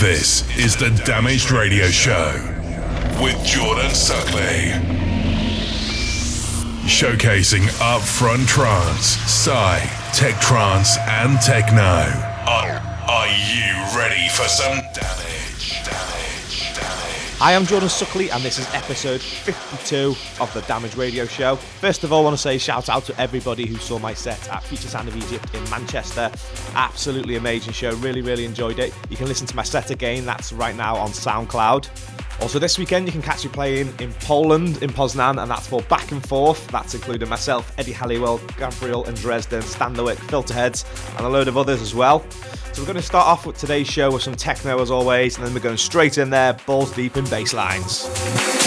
This is the Damaged Radio Show with Jordan Suckley. Showcasing upfront trance, psy, tech trance, and techno. Are, are you ready for some damage? Hi, I'm Jordan Suckley, and this is episode 52 of the Damage Radio Show. First of all, I want to say shout out to everybody who saw my set at Future Sound of Egypt in Manchester. Absolutely amazing show, really, really enjoyed it. You can listen to my set again, that's right now on SoundCloud. Also, this weekend you can catch me playing in Poland, in Poznan, and that's for Back and Forth. That's including myself, Eddie Halliwell, Gabriel and Dresden, Stan Filterheads, and a load of others as well. We're going to start off with today's show with some techno as always, and then we're going straight in there, balls deep in bass lines.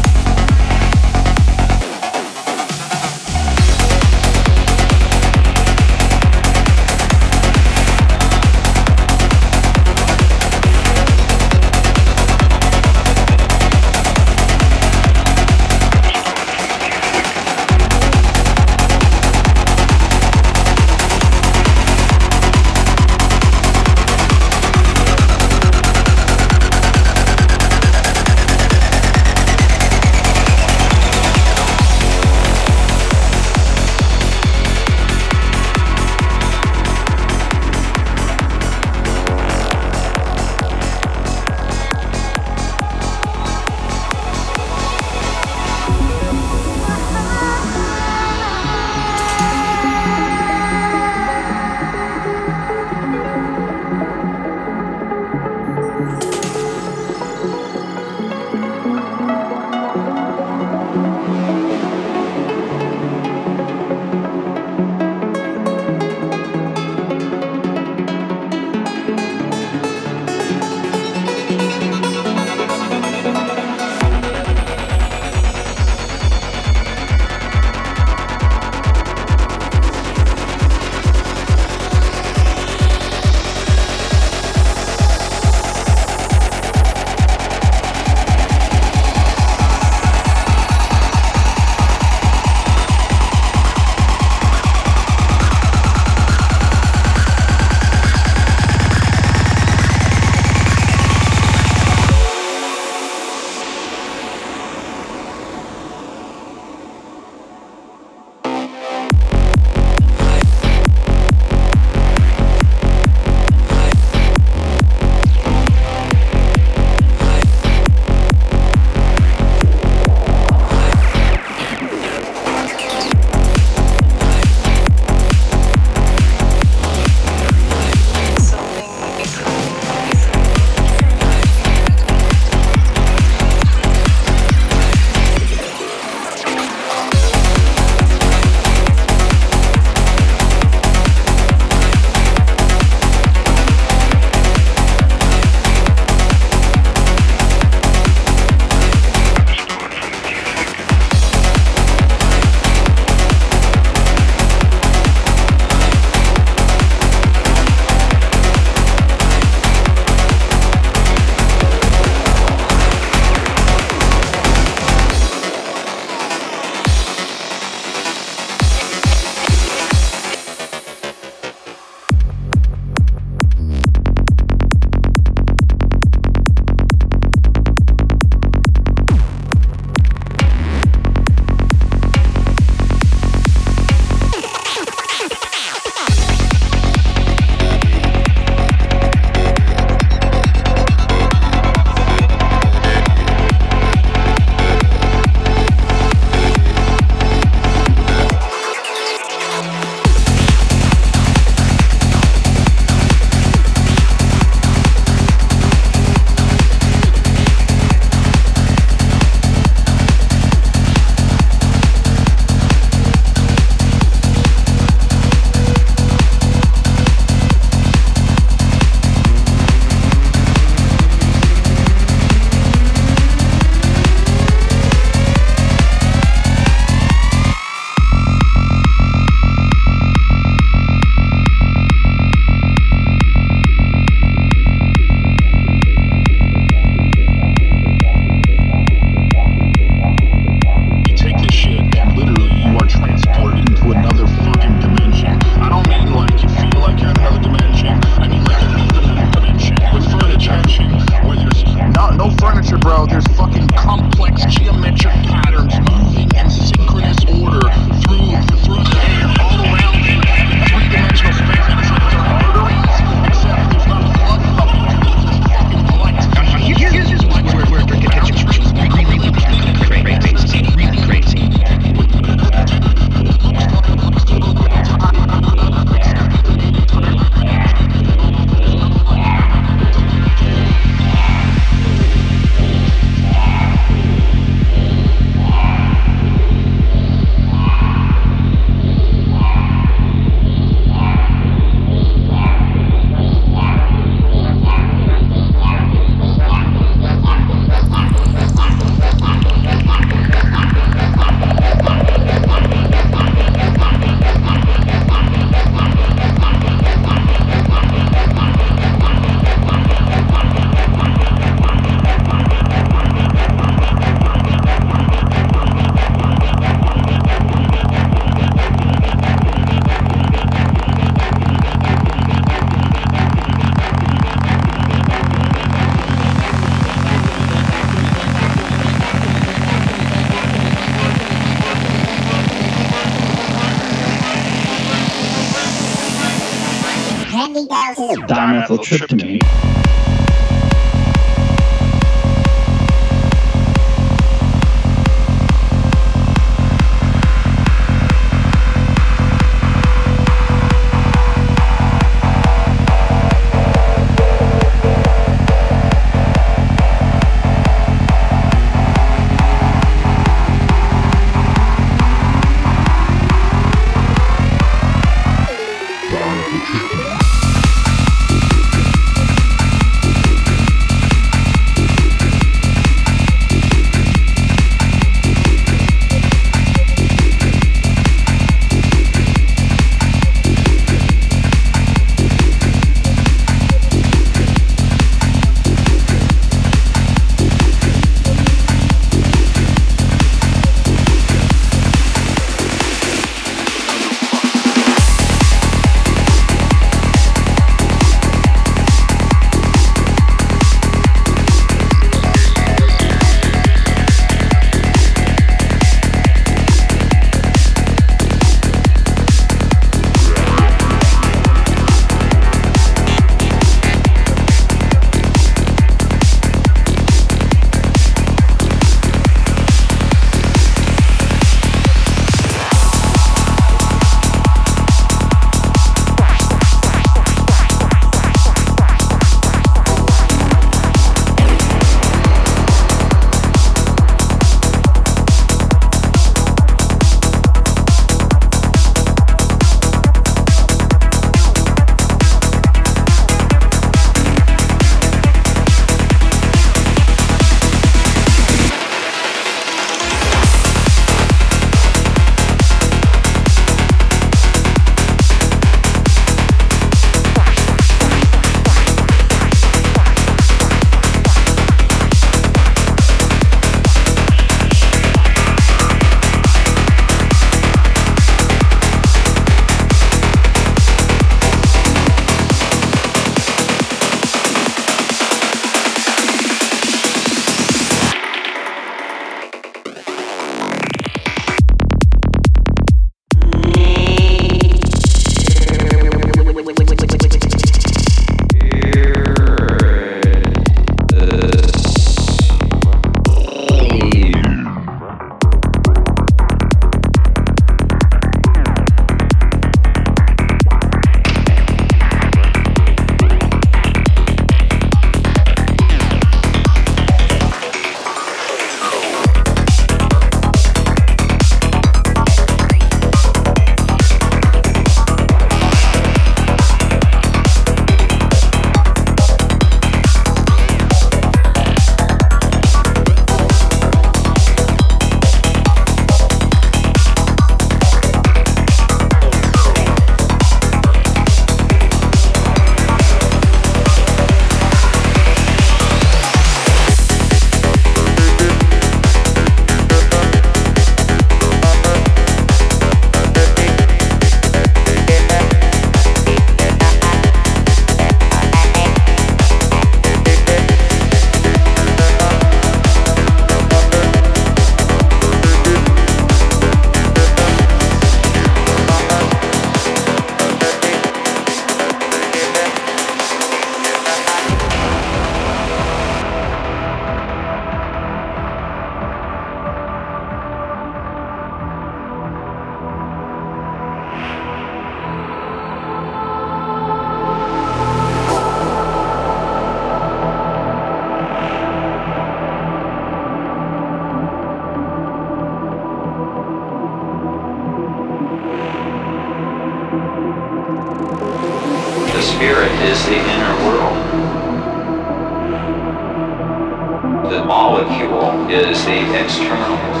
is the external.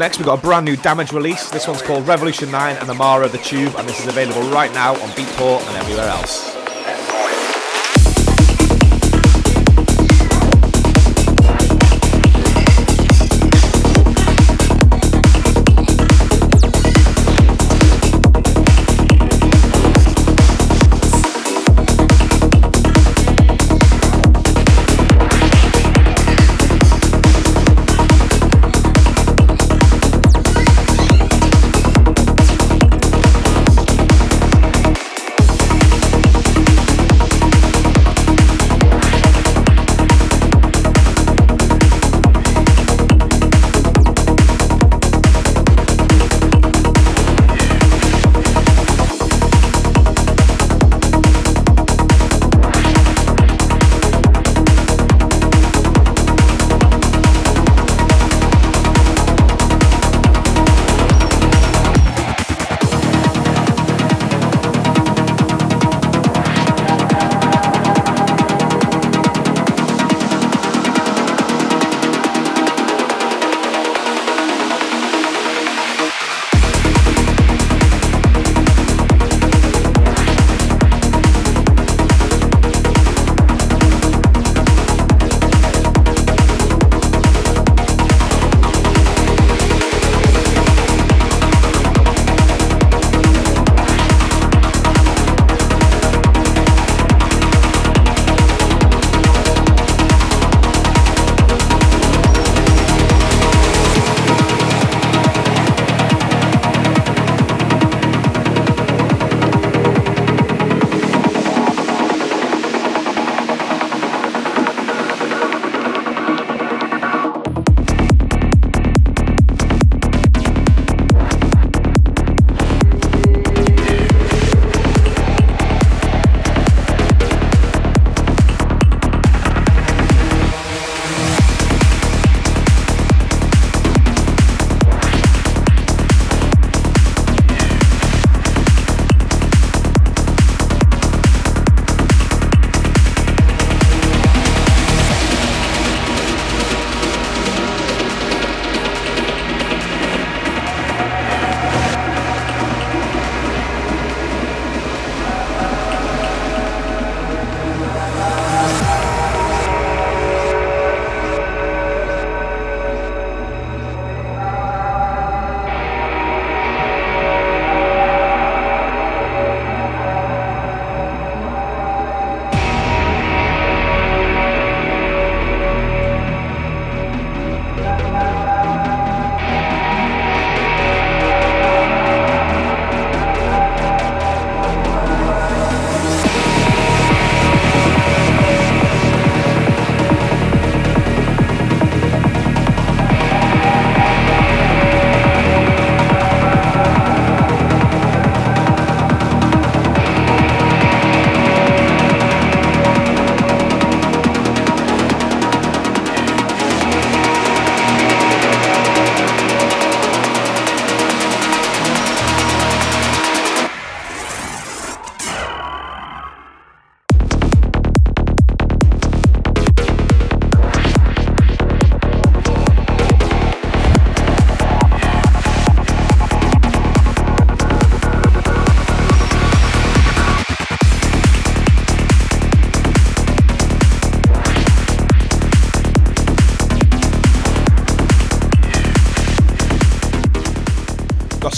Next, we've got a brand new damage release. This one's called Revolution 9 and Amara the Tube, and this is available right now on Beatport and everywhere else.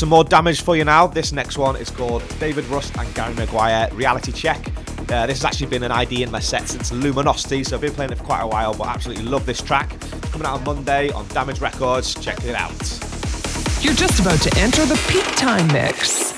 Some more damage for you now. This next one is called David Rust and Gary Maguire Reality Check. Uh, this has actually been an ID in my set since Luminosity, so I've been playing it for quite a while, but I absolutely love this track. Coming out on Monday on Damage Records. Check it out. You're just about to enter the peak time mix.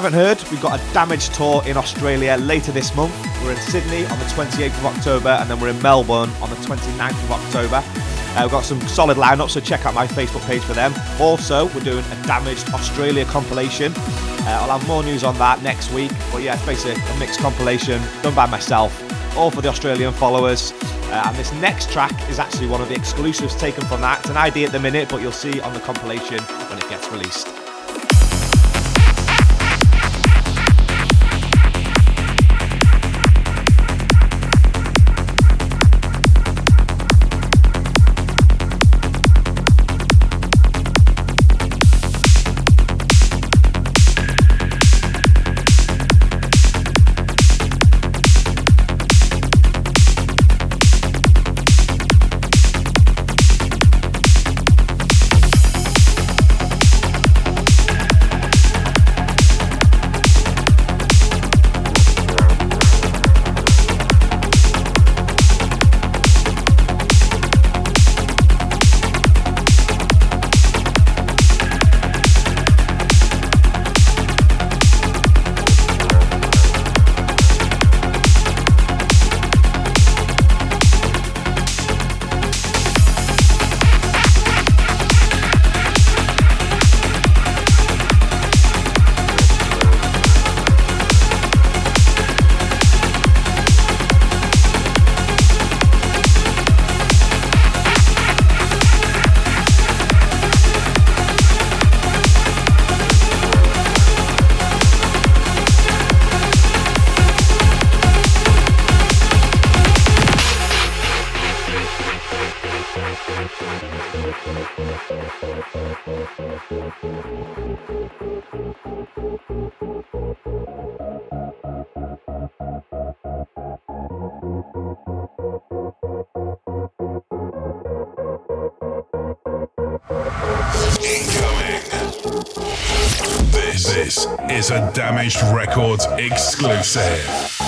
Haven't heard, we've got a damaged tour in Australia later this month. We're in Sydney on the 28th of October, and then we're in Melbourne on the 29th of October. Uh, we've got some solid lineups, so check out my Facebook page for them. Also, we're doing a Damaged Australia compilation. Uh, I'll have more news on that next week. But yeah, it's basically a mixed compilation done by myself, all for the Australian followers. Uh, and this next track is actually one of the exclusives taken from that. It's an ID at the minute, but you'll see on the compilation when it gets released. A Damaged Records exclusive.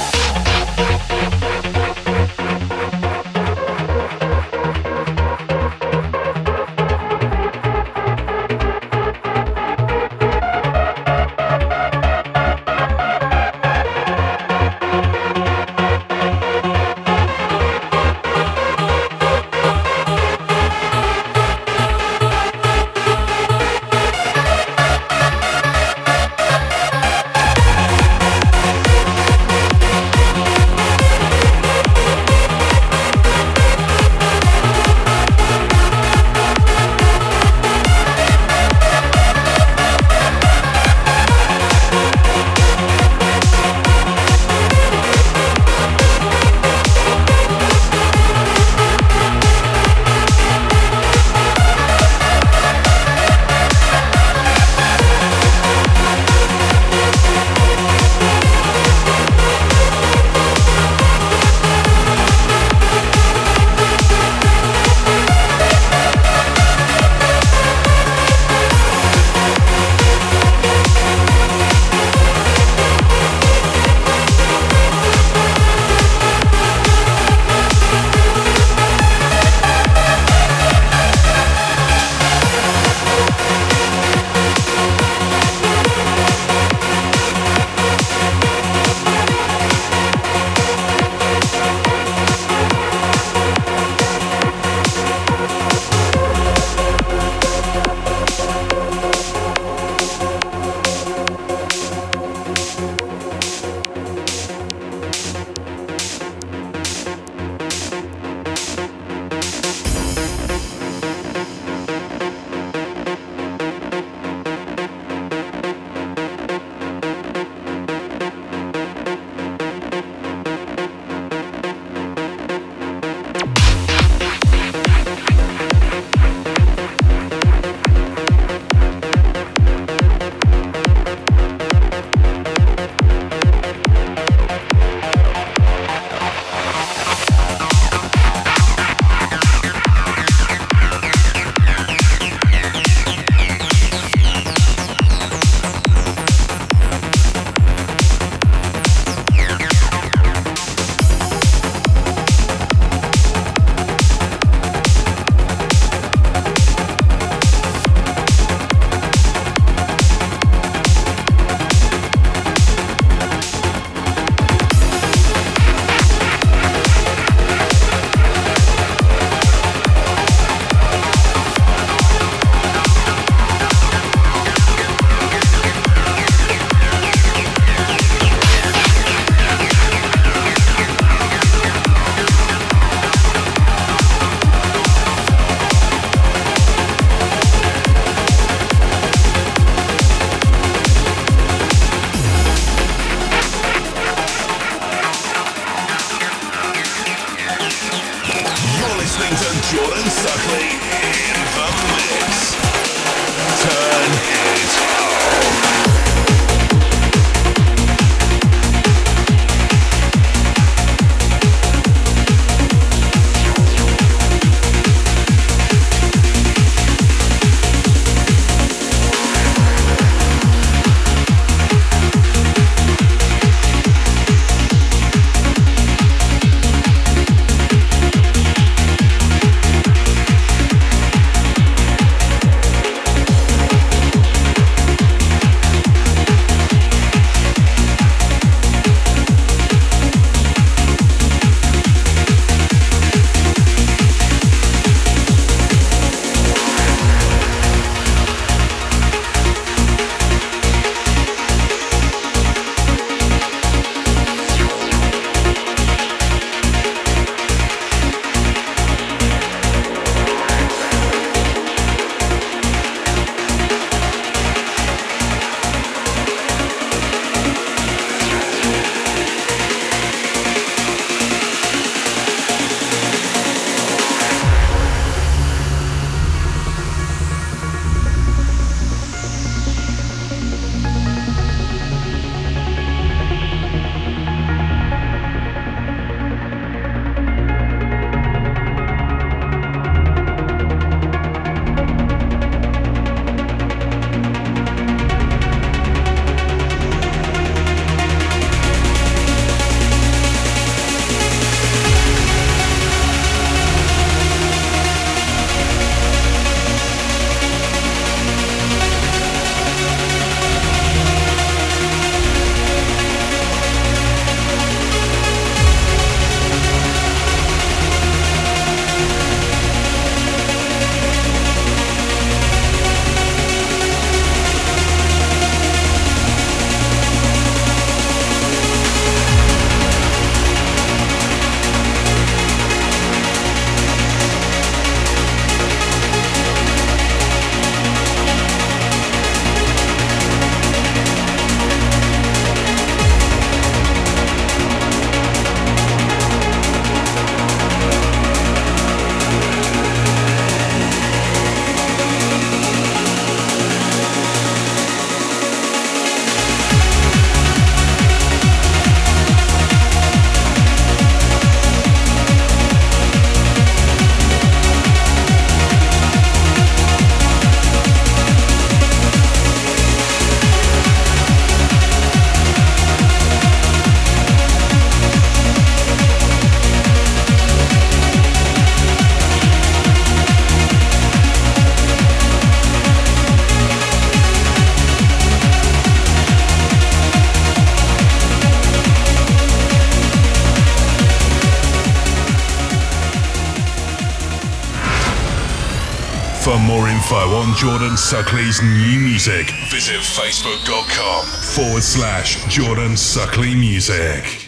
On Jordan Suckley's new music, visit facebook.com forward slash Jordan Suckley Music.